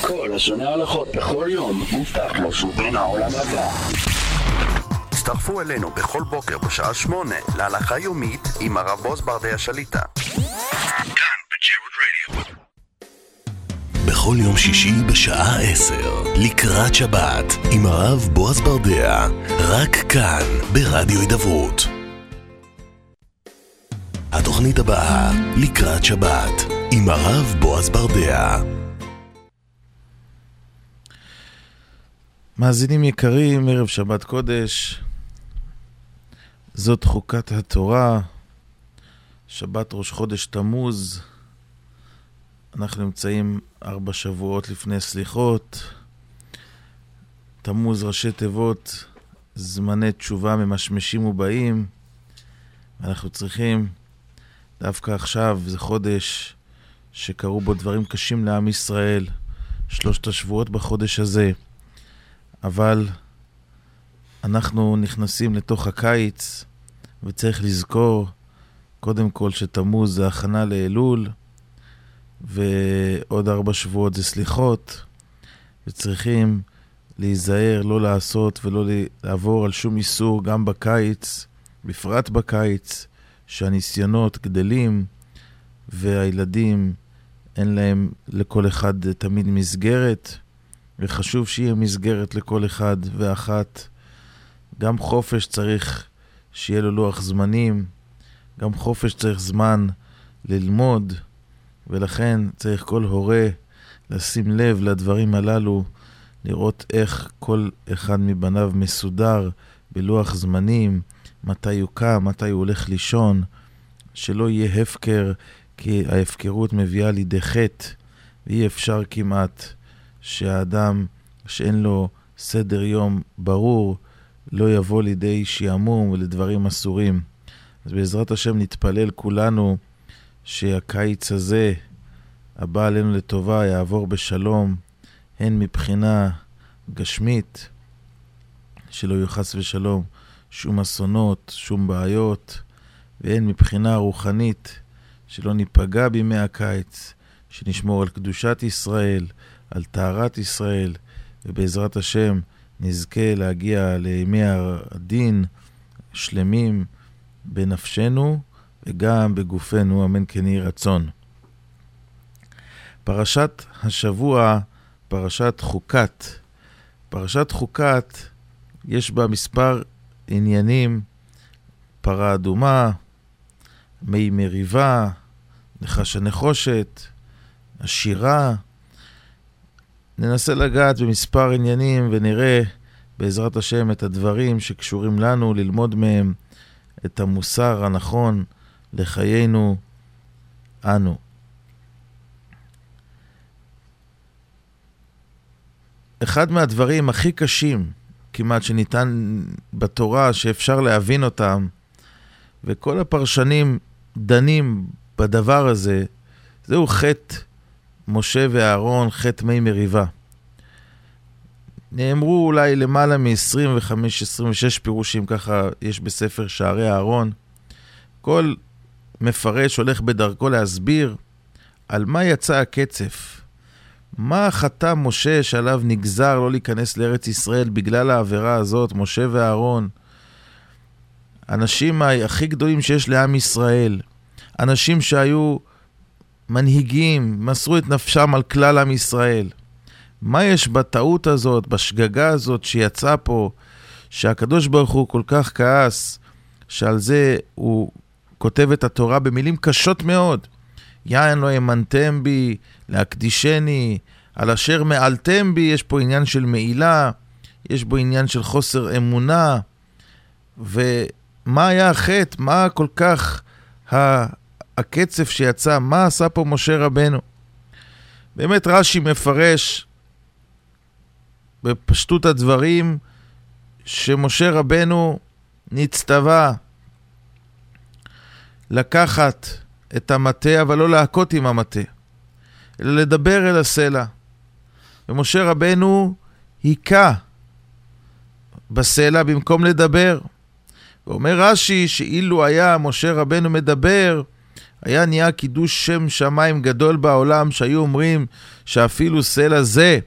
כל השונה הלכות בכל יום, מובטח לו שהוא בין העולם הבא. הצטרפו אלינו בכל בוקר בשעה שמונה להלכה יומית עם הרב עוז ברדע שליטה. בכל יום שישי בשעה עשר, לקראת שבת, עם הרב בועז ברדע, רק כאן, ברדיו הידברות. התוכנית הבאה, לקראת שבת, עם הרב בועז ברדע. מאזינים יקרים, ערב שבת קודש, זאת חוקת התורה, שבת ראש חודש תמוז, אנחנו נמצאים ארבע שבועות לפני סליחות, תמוז ראשי תיבות, זמני תשובה ממשמשים ובאים, אנחנו צריכים, דווקא עכשיו, זה חודש שקרו בו דברים קשים לעם ישראל, שלושת השבועות בחודש הזה. אבל אנחנו נכנסים לתוך הקיץ, וצריך לזכור, קודם כל, שתמוז זה הכנה לאלול, ועוד ארבע שבועות זה סליחות, וצריכים להיזהר, לא לעשות ולא לעבור על שום איסור, גם בקיץ, בפרט בקיץ, שהניסיונות גדלים, והילדים, אין להם לכל אחד תמיד מסגרת. וחשוב שיהיה מסגרת לכל אחד ואחת. גם חופש צריך שיהיה לו לוח זמנים, גם חופש צריך זמן ללמוד, ולכן צריך כל הורה לשים לב לדברים הללו, לראות איך כל אחד מבניו מסודר בלוח זמנים, מתי הוא קם, מתי הוא הולך לישון, שלא יהיה הפקר, כי ההפקרות מביאה לידי חטא, ואי אפשר כמעט שהאדם שאין לו סדר יום ברור לא יבוא לידי שעמום ולדברים אסורים. אז בעזרת השם נתפלל כולנו שהקיץ הזה, הבא עלינו לטובה, יעבור בשלום, הן מבחינה גשמית, שלא יהיו חס ושלום שום אסונות, שום בעיות, והן מבחינה רוחנית, שלא ניפגע בימי הקיץ, שנשמור על קדושת ישראל, על טהרת ישראל, ובעזרת השם נזכה להגיע לימי הדין שלמים בנפשנו וגם בגופנו, אמן כן יהי רצון. פרשת השבוע, פרשת חוקת. פרשת חוקת, יש בה מספר עניינים, פרה אדומה, מי מריבה, נחש הנחושת, השירה, ננסה לגעת במספר עניינים ונראה בעזרת השם את הדברים שקשורים לנו, ללמוד מהם את המוסר הנכון לחיינו אנו. אחד מהדברים הכי קשים כמעט שניתן בתורה, שאפשר להבין אותם, וכל הפרשנים דנים בדבר הזה, זהו חטא משה ואהרון, חטא מי מריבה. נאמרו אולי למעלה מ-25-26 פירושים, ככה יש בספר שערי אהרון. כל מפרש הולך בדרכו להסביר על מה יצא הקצף. מה חטא משה שעליו נגזר לא להיכנס לארץ ישראל בגלל העבירה הזאת, משה ואהרון? אנשים הכי גדולים שיש לעם ישראל. אנשים שהיו מנהיגים, מסרו את נפשם על כלל עם ישראל. מה יש בטעות הזאת, בשגגה הזאת שיצאה פה, שהקדוש ברוך הוא כל כך כעס, שעל זה הוא כותב את התורה במילים קשות מאוד. יין לא האמנתם בי, להקדישני, על אשר מעלתם בי, יש פה עניין של מעילה, יש בו עניין של חוסר אמונה. ומה היה החטא? מה כל כך הקצף שיצא, מה עשה פה משה רבנו? באמת רש"י מפרש בפשטות הדברים שמשה רבנו נצטווה לקחת את המטה, אבל לא להכות עם המטה, אלא לדבר אל הסלע. ומשה רבנו היכה בסלע במקום לדבר. ואומר רש"י שאילו היה משה רבנו מדבר, היה נהיה קידוש שם שמיים גדול בעולם, שהיו אומרים שאפילו סלע זה,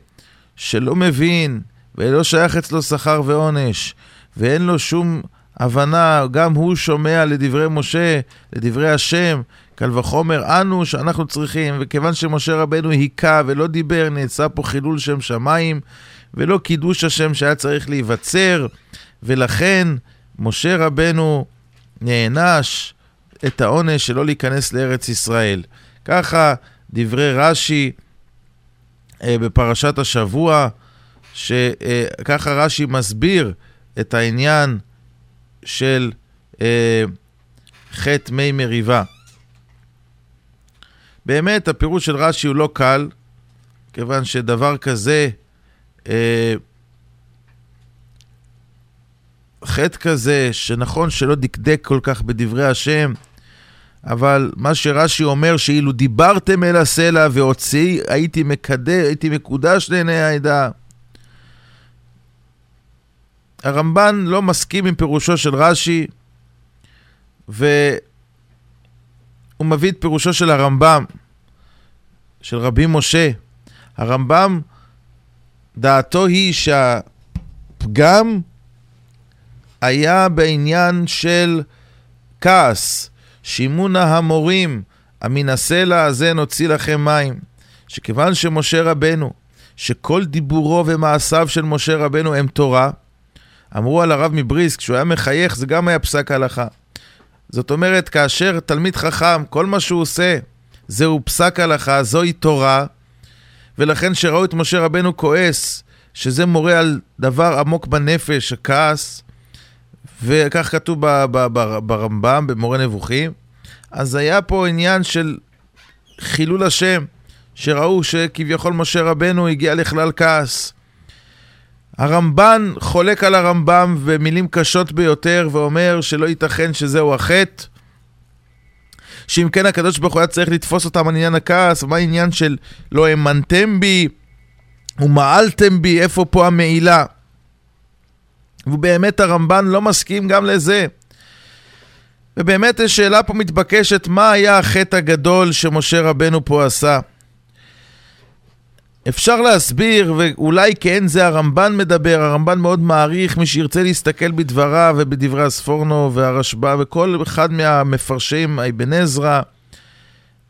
שלא מבין, ולא שייך אצלו שכר ועונש, ואין לו שום הבנה, גם הוא שומע לדברי משה, לדברי השם, קל וחומר אנו שאנחנו צריכים, וכיוון שמשה רבנו היכה ולא דיבר, נעשה פה חילול שם שמיים, ולא קידוש השם שהיה צריך להיווצר, ולכן משה רבנו נענש את העונש שלא להיכנס לארץ ישראל. ככה דברי רש"י אה, בפרשת השבוע, שככה אה, רש"י מסביר את העניין של אה, חטא מי מריבה. באמת, הפירוש של רש"י הוא לא קל, כיוון שדבר כזה, אה, חטא כזה, שנכון שלא דקדק כל כך בדברי השם, אבל מה שרש"י אומר, שאילו דיברתם אל הסלע והוציא, הייתי, מקדש, הייתי מקודש לעיני העדה. הרמב"ן לא מסכים עם פירושו של רש"י, והוא מביא את פירושו של הרמב"ם, של רבי משה. הרמב"ם, דעתו היא שהפגם היה בעניין של כעס, שימונה המורים, המן הסלע הזה נוציא לכם מים. שכיוון שמשה רבנו, שכל דיבורו ומעשיו של משה רבנו הם תורה, אמרו על הרב מבריסק, כשהוא היה מחייך, זה גם היה פסק הלכה. זאת אומרת, כאשר תלמיד חכם, כל מה שהוא עושה, זהו פסק הלכה, זוהי תורה, ולכן שראו את משה רבנו כועס, שזה מורה על דבר עמוק בנפש, הכעס, וכך כתוב ברמב"ם, במורה נבוכים, אז היה פה עניין של חילול השם, שראו שכביכול משה רבנו הגיע לכלל כעס. הרמב"ן חולק על הרמב"ם במילים קשות ביותר ואומר שלא ייתכן שזהו החטא. שאם כן הקדוש ברוך הוא היה צריך לתפוס אותם על עניין הכעס, מה העניין של לא האמנתם בי ומעלתם בי, איפה פה המעילה? ובאמת הרמב"ן לא מסכים גם לזה. ובאמת השאלה פה מתבקשת, מה היה החטא הגדול שמשה רבנו פה עשה? אפשר להסביר, ואולי כן זה הרמב"ן מדבר, הרמב"ן מאוד מעריך, מי שירצה להסתכל בדבריו ובדברי הספורנו והרשב"א וכל אחד מהמפרשים, אבן עזרא,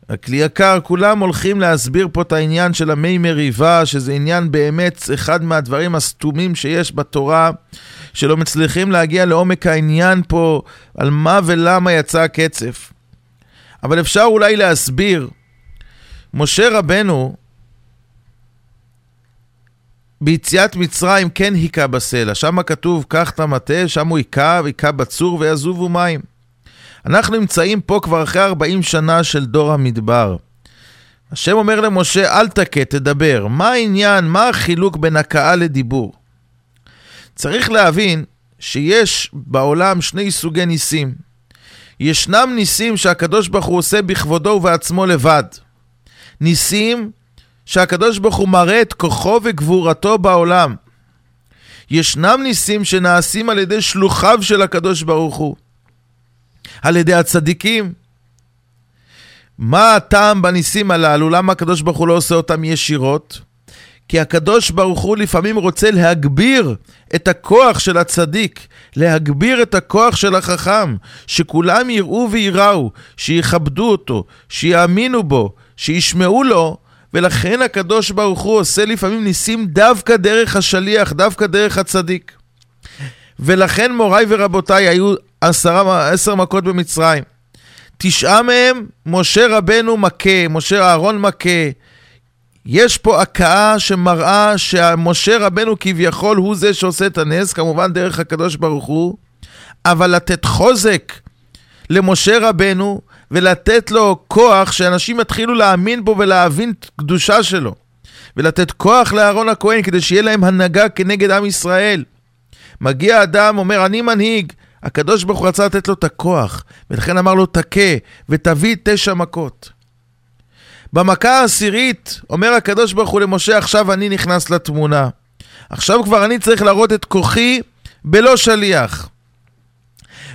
הכלי יקר, כולם הולכים להסביר פה את העניין של המי מריבה, שזה עניין באמת אחד מהדברים הסתומים שיש בתורה, שלא מצליחים להגיע לעומק העניין פה, על מה ולמה יצא הקצף. אבל אפשר אולי להסביר, משה רבנו, ביציאת מצרים כן היכה בסלע, שם כתוב, קח את המטה, שם הוא היכה, והיכה בצור ויזובו מים. אנחנו נמצאים פה כבר אחרי 40 שנה של דור המדבר. השם אומר למשה, אל תכה, תדבר. מה העניין, מה החילוק בין הכאה לדיבור? צריך להבין שיש בעולם שני סוגי ניסים. ישנם ניסים שהקדוש ברוך הוא עושה בכבודו ובעצמו לבד. ניסים שהקדוש ברוך הוא מראה את כוחו וגבורתו בעולם. ישנם ניסים שנעשים על ידי שלוחיו של הקדוש ברוך הוא, על ידי הצדיקים. מה הטעם בניסים הללו? למה הקדוש ברוך הוא לא עושה אותם ישירות? כי הקדוש ברוך הוא לפעמים רוצה להגביר את הכוח של הצדיק, להגביר את הכוח של החכם, שכולם יראו וייראו, שיכבדו אותו, שיאמינו בו, שישמעו לו, ולכן הקדוש ברוך הוא עושה לפעמים ניסים דווקא דרך השליח, דווקא דרך הצדיק. ולכן מוריי ורבותיי היו עשרה, עשר מכות במצרים. תשעה מהם משה רבנו מכה, משה אהרון מכה. יש פה הכאה שמראה שמשה רבנו כביכול הוא זה שעושה את הנס, כמובן דרך הקדוש ברוך הוא, אבל לתת חוזק למשה רבנו ולתת לו כוח שאנשים יתחילו להאמין בו ולהבין קדושה שלו. ולתת כוח לאהרון הכהן כדי שיהיה להם הנהגה כנגד עם ישראל. מגיע אדם, אומר, אני מנהיג. הקדוש ברוך הוא רצה לתת לו את הכוח, ולכן אמר לו, תכה ותביא תשע מכות. במכה העשירית אומר הקדוש ברוך הוא למשה, עכשיו אני נכנס לתמונה. עכשיו כבר אני צריך להראות את כוחי בלא שליח.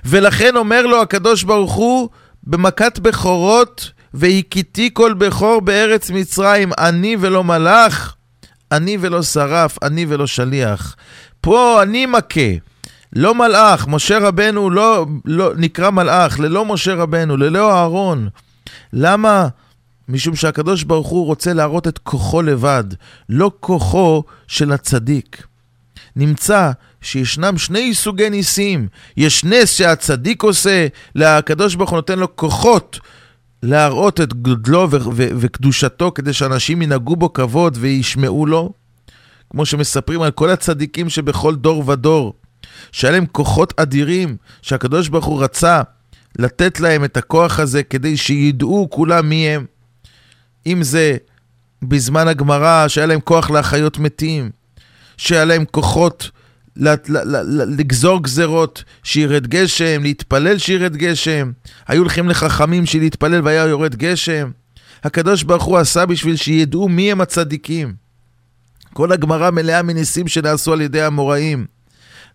ולכן אומר לו הקדוש ברוך הוא, במכת בכורות, והכיתי כל בכור בארץ מצרים, אני ולא מלאך, אני ולא שרף, אני ולא שליח. פה אני מכה. לא מלאך, משה רבנו לא, לא נקרא מלאך, ללא משה רבנו, ללא אהרון. למה? משום שהקדוש ברוך הוא רוצה להראות את כוחו לבד, לא כוחו של הצדיק. נמצא שישנם שני סוגי ניסים. יש נס שהצדיק עושה, לקדוש ברוך הוא נותן לו כוחות להראות את גדלו ו- ו- וקדושתו כדי שאנשים ינהגו בו כבוד וישמעו לו. כמו שמספרים על כל הצדיקים שבכל דור ודור, שהיה להם כוחות אדירים, שהקדוש ברוך הוא רצה לתת להם את הכוח הזה כדי שידעו כולם מי הם. אם זה בזמן הגמרא, שהיה להם כוח להחיות מתים, שהיה להם כוחות לגזור גזרות, שירד גשם, להתפלל שירד גשם. היו הולכים לחכמים שלהתפלל והיה יורד גשם. הקדוש ברוך הוא עשה בשביל שידעו מי הם הצדיקים. כל הגמרא מלאה מניסים שנעשו על ידי המוראים.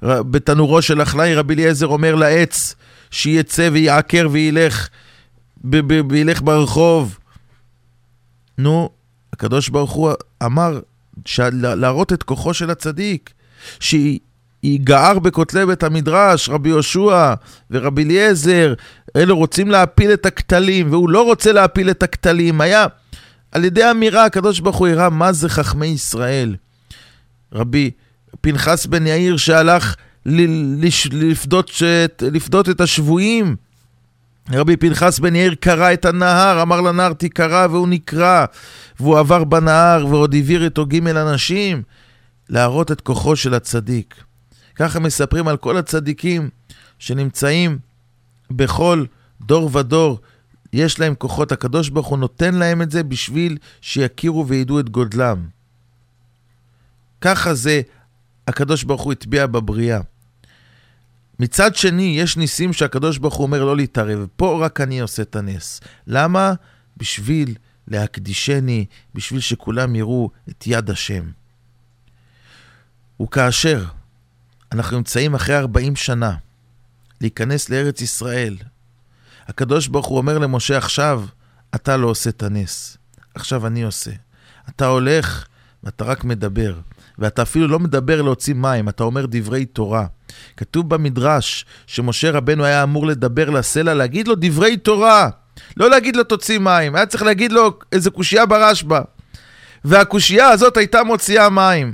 בתנורו של החלאי רבי אליעזר אומר לעץ שיצא ויעקר וילך, וילך ברחוב. נו, הקדוש ברוך הוא אמר להראות את כוחו של הצדיק, שיגער בכותלי בית המדרש, רבי יהושע ורבי אליעזר, אלו רוצים להפיל את הכתלים, והוא לא רוצה להפיל את הכתלים. היה, על ידי אמירה, הקדוש ברוך הוא הראה מה זה חכמי ישראל. רבי פנחס בן יאיר שהלך לפדות, לפדות את השבויים. רבי פנחס בן יאיר קרא את הנהר, אמר לנהר תקרא והוא נקרא, והוא עבר בנהר ועוד העביר איתו ג' אנשים, להראות את כוחו של הצדיק. ככה מספרים על כל הצדיקים שנמצאים בכל דור ודור, יש להם כוחות, הקדוש ברוך הוא נותן להם את זה בשביל שיכירו וידעו את גודלם. ככה זה הקדוש ברוך הוא הטביע בבריאה. מצד שני, יש ניסים שהקדוש ברוך הוא אומר לא להתערב. פה רק אני עושה את הנס. למה? בשביל להקדישני, בשביל שכולם יראו את יד השם. וכאשר אנחנו נמצאים אחרי 40 שנה להיכנס לארץ ישראל, הקדוש ברוך הוא אומר למשה עכשיו, אתה לא עושה את הנס, עכשיו אני עושה. אתה הולך ואתה רק מדבר. ואתה אפילו לא מדבר להוציא מים, אתה אומר דברי תורה. כתוב במדרש שמשה רבנו היה אמור לדבר לסלע, להגיד לו דברי תורה, לא להגיד לו תוציא מים, היה צריך להגיד לו איזה קושייה ברשב"א. והקושייה הזאת הייתה מוציאה מים.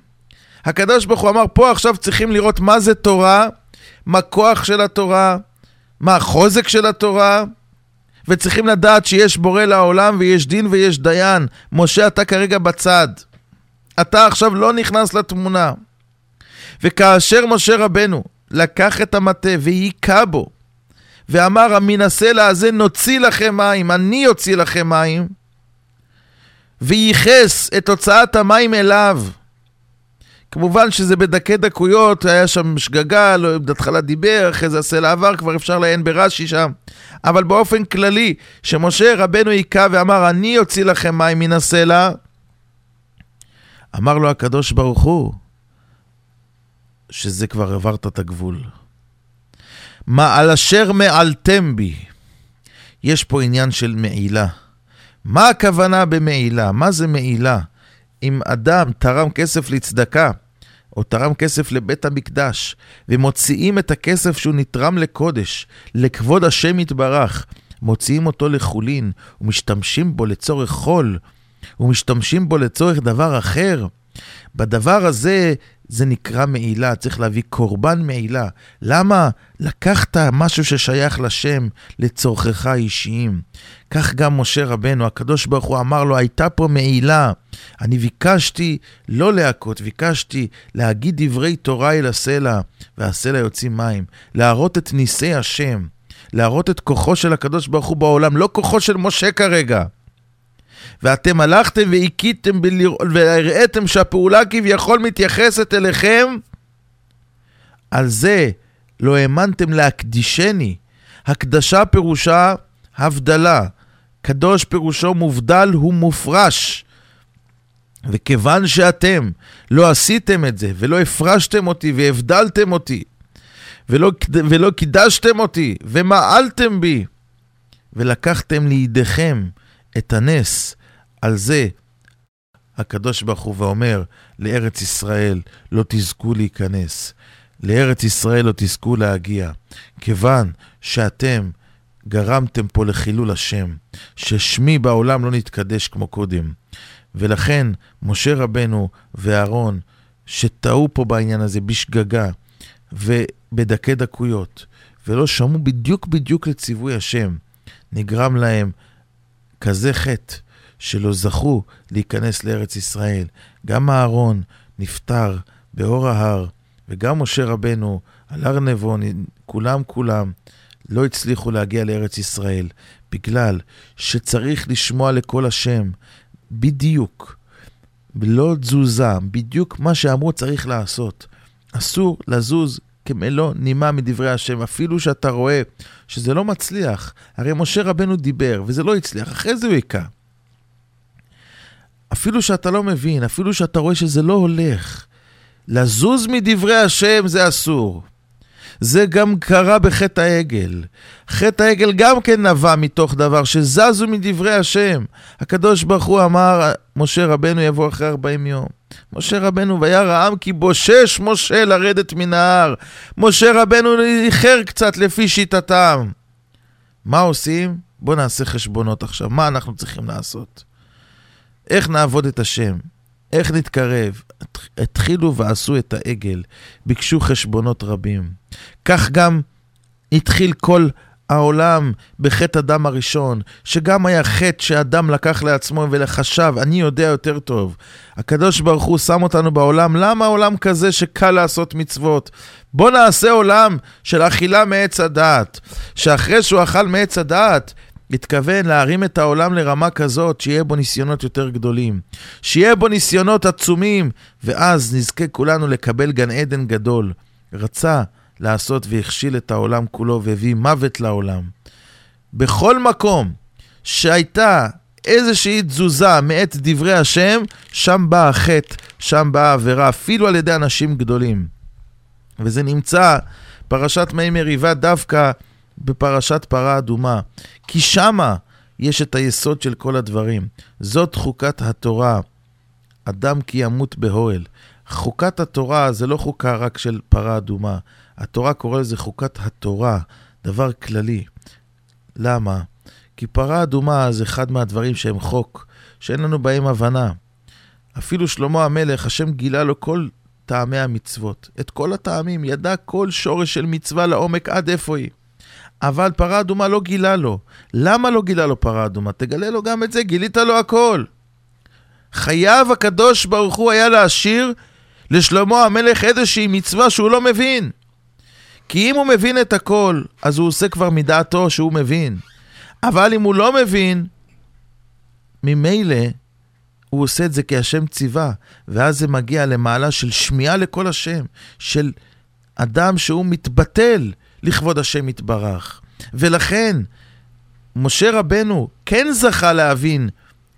הקדוש ברוך הוא אמר, פה עכשיו צריכים לראות מה זה תורה, מה כוח של התורה, מה החוזק של התורה, וצריכים לדעת שיש בורא לעולם ויש דין ויש דיין. משה, אתה כרגע בצד. אתה עכשיו לא נכנס לתמונה. וכאשר משה רבנו לקח את המטה והיכה בו, ואמר, הסלע הזה נוציא לכם מים, אני אוציא לכם מים, וייחס את הוצאת המים אליו. כמובן שזה בדקי דקויות, היה שם שגגה, לא, בהתחלה דיבר, אחרי זה הסלע עבר, כבר אפשר לעיין ברש"י שם. אבל באופן כללי, שמשה רבנו היכה ואמר, אני אוציא לכם מים מן הסלע, אמר לו הקדוש ברוך הוא, שזה כבר עברת את הגבול. מעל אשר מעלתם בי. יש פה עניין של מעילה. מה הכוונה במעילה? מה זה מעילה? אם אדם תרם כסף לצדקה, או תרם כסף לבית המקדש, ומוציאים את הכסף שהוא נתרם לקודש, לכבוד השם יתברך, מוציאים אותו לחולין, ומשתמשים בו לצורך חול, ומשתמשים בו לצורך דבר אחר, בדבר הזה זה נקרא מעילה, צריך להביא קורבן מעילה. למה? לקחת משהו ששייך לשם לצורכך האישיים. כך גם משה רבנו, הקדוש ברוך הוא אמר לו, הייתה פה מעילה. אני ביקשתי לא להכות, ביקשתי להגיד דברי תורה אל הסלע, והסלע יוצאים מים. להראות את ניסי השם, להראות את כוחו של הקדוש ברוך הוא בעולם, לא כוחו של משה כרגע. ואתם הלכתם והכיתם והראיתם שהפעולה כביכול מתייחסת אליכם, על זה לא האמנתם להקדישני. הקדשה פירושה הבדלה. קדוש פירושו מובדל הוא מופרש. וכיוון שאתם לא עשיתם את זה, ולא הפרשתם אותי, והבדלתם אותי, ולא, ולא קידשתם אותי, ומעלתם בי, ולקחתם לידיכם את הנס, על זה הקדוש ברוך הוא ואומר לארץ ישראל לא תזכו להיכנס, לארץ ישראל לא תזכו להגיע, כיוון שאתם גרמתם פה לחילול השם, ששמי בעולם לא נתקדש כמו קודם. ולכן משה רבנו ואהרון, שטעו פה בעניין הזה בשגגה ובדקי דקויות, ולא שמעו בדיוק בדיוק לציווי השם, נגרם להם כזה חטא שלא זכו להיכנס לארץ ישראל. גם אהרון נפטר באור ההר, וגם משה רבנו על הר נבו, כולם כולם לא הצליחו להגיע לארץ ישראל, בגלל שצריך לשמוע לקול השם בדיוק, לא תזוזה, בדיוק מה שאמרו צריך לעשות. אסור לזוז כמלוא נימה מדברי השם, אפילו שאתה רואה שזה לא מצליח. הרי משה רבנו דיבר, וזה לא הצליח, אחרי זה הוא היכה. אפילו שאתה לא מבין, אפילו שאתה רואה שזה לא הולך, לזוז מדברי השם זה אסור. זה גם קרה בחטא העגל. חטא העגל גם כן נבע מתוך דבר שזזו מדברי השם. הקדוש ברוך הוא אמר, משה רבנו יבוא אחרי 40 יום. משה רבנו, וירא העם כי בושש משה לרדת מן ההר. משה רבנו איחר קצת לפי שיטתם. מה עושים? בואו נעשה חשבונות עכשיו. מה אנחנו צריכים לעשות? איך נעבוד את השם? איך נתקרב? התחילו ועשו את העגל, ביקשו חשבונות רבים. כך גם התחיל כל העולם בחטא הדם הראשון, שגם היה חטא שאדם לקח לעצמו ולחשב, אני יודע יותר טוב. הקדוש ברוך הוא שם אותנו בעולם, למה עולם כזה שקל לעשות מצוות? בוא נעשה עולם של אכילה מעץ הדעת, שאחרי שהוא אכל מעץ הדעת, התכוון להרים את העולם לרמה כזאת, שיהיה בו ניסיונות יותר גדולים. שיהיה בו ניסיונות עצומים, ואז נזכה כולנו לקבל גן עדן גדול. רצה לעשות והכשיל את העולם כולו והביא מוות לעולם. בכל מקום שהייתה איזושהי תזוזה מאת דברי השם, שם בא החטא, שם באה העבירה, אפילו על ידי אנשים גדולים. וזה נמצא, פרשת מי מריבה דווקא בפרשת פרה אדומה, כי שמה יש את היסוד של כל הדברים. זאת חוקת התורה. אדם כי ימות באוהל. חוקת התורה זה לא חוקה רק של פרה אדומה. התורה קורא לזה חוקת התורה, דבר כללי. למה? כי פרה אדומה זה אחד מהדברים שהם חוק, שאין לנו בהם הבנה. אפילו שלמה המלך, השם גילה לו כל טעמי המצוות. את כל הטעמים, ידע כל שורש של מצווה לעומק עד איפה היא. אבל פרה אדומה לא גילה לו. למה לא גילה לו פרה אדומה? תגלה לו גם את זה, גילית לו הכל. חייב הקדוש ברוך הוא היה להשאיר לשלמה המלך איזושהי מצווה שהוא לא מבין. כי אם הוא מבין את הכל, אז הוא עושה כבר מדעתו שהוא מבין. אבל אם הוא לא מבין, ממילא הוא עושה את זה כי השם ציווה, ואז זה מגיע למעלה של שמיעה לכל השם, של אדם שהוא מתבטל לכבוד השם יתברך. ולכן, משה רבנו כן זכה להבין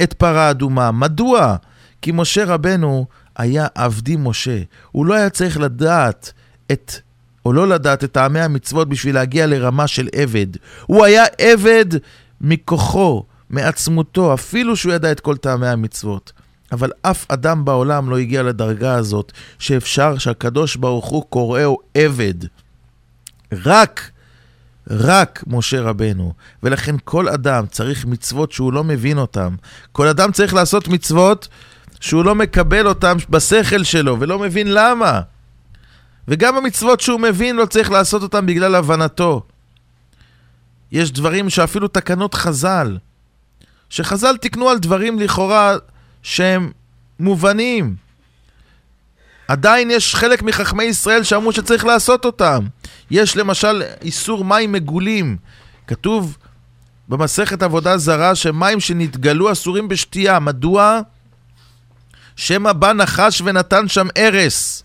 את פרה אדומה. מדוע? כי משה רבנו היה עבדי משה. הוא לא היה צריך לדעת את, או לא לדעת את טעמי המצוות בשביל להגיע לרמה של עבד. הוא היה עבד מכוחו, מעצמותו, אפילו שהוא ידע את כל טעמי המצוות. אבל אף אדם בעולם לא הגיע לדרגה הזאת שאפשר שהקדוש ברוך הוא קוראו עבד. רק, רק משה רבנו. ולכן כל אדם צריך מצוות שהוא לא מבין אותן. כל אדם צריך לעשות מצוות שהוא לא מקבל אותן בשכל שלו ולא מבין למה. וגם המצוות שהוא מבין לא צריך לעשות אותן בגלל הבנתו. יש דברים שאפילו תקנות חז"ל, שחז"ל תיקנו על דברים לכאורה שהם מובנים. עדיין יש חלק מחכמי ישראל שאמרו שצריך לעשות אותם. יש למשל איסור מים מגולים. כתוב במסכת עבודה זרה שמים שנתגלו אסורים בשתייה. מדוע? שמא בא נחש ונתן שם ארס.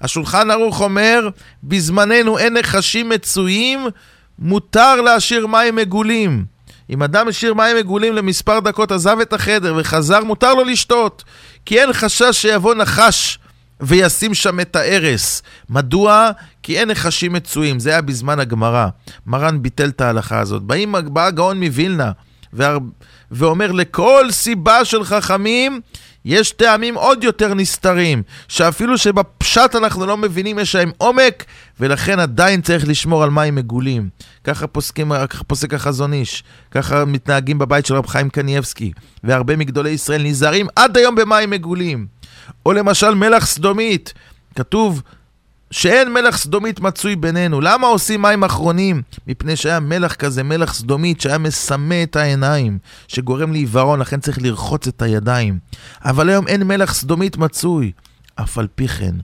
השולחן ערוך אומר, בזמננו אין נחשים מצויים, מותר להשאיר מים מגולים. אם אדם השאיר מים מגולים למספר דקות, עזב את החדר וחזר, מותר לו לשתות. כי אין חשש שיבוא נחש וישים שם את הארס. מדוע? כי אין נחשים מצויים, זה היה בזמן הגמרא. מרן ביטל את ההלכה הזאת. באים, בא הגאון מווילנה והר... ואומר לכל סיבה של חכמים יש טעמים עוד יותר נסתרים, שאפילו שבפשט אנחנו לא מבינים, יש להם עומק, ולכן עדיין צריך לשמור על מים מגולים. ככה, פוסקים, ככה פוסק החזון איש, ככה מתנהגים בבית של רב חיים קניאבסקי, והרבה מגדולי ישראל נזהרים עד היום במים מגולים. או למשל מלח סדומית, כתוב שאין מלח סדומית מצוי בינינו. למה עושים מים אחרונים? מפני שהיה מלח כזה, מלח סדומית, שהיה מסמא את העיניים, שגורם לעיוורון, לכן צריך לרחוץ את הידיים. אבל היום אין מלח סדומית מצוי. אף על פי כן,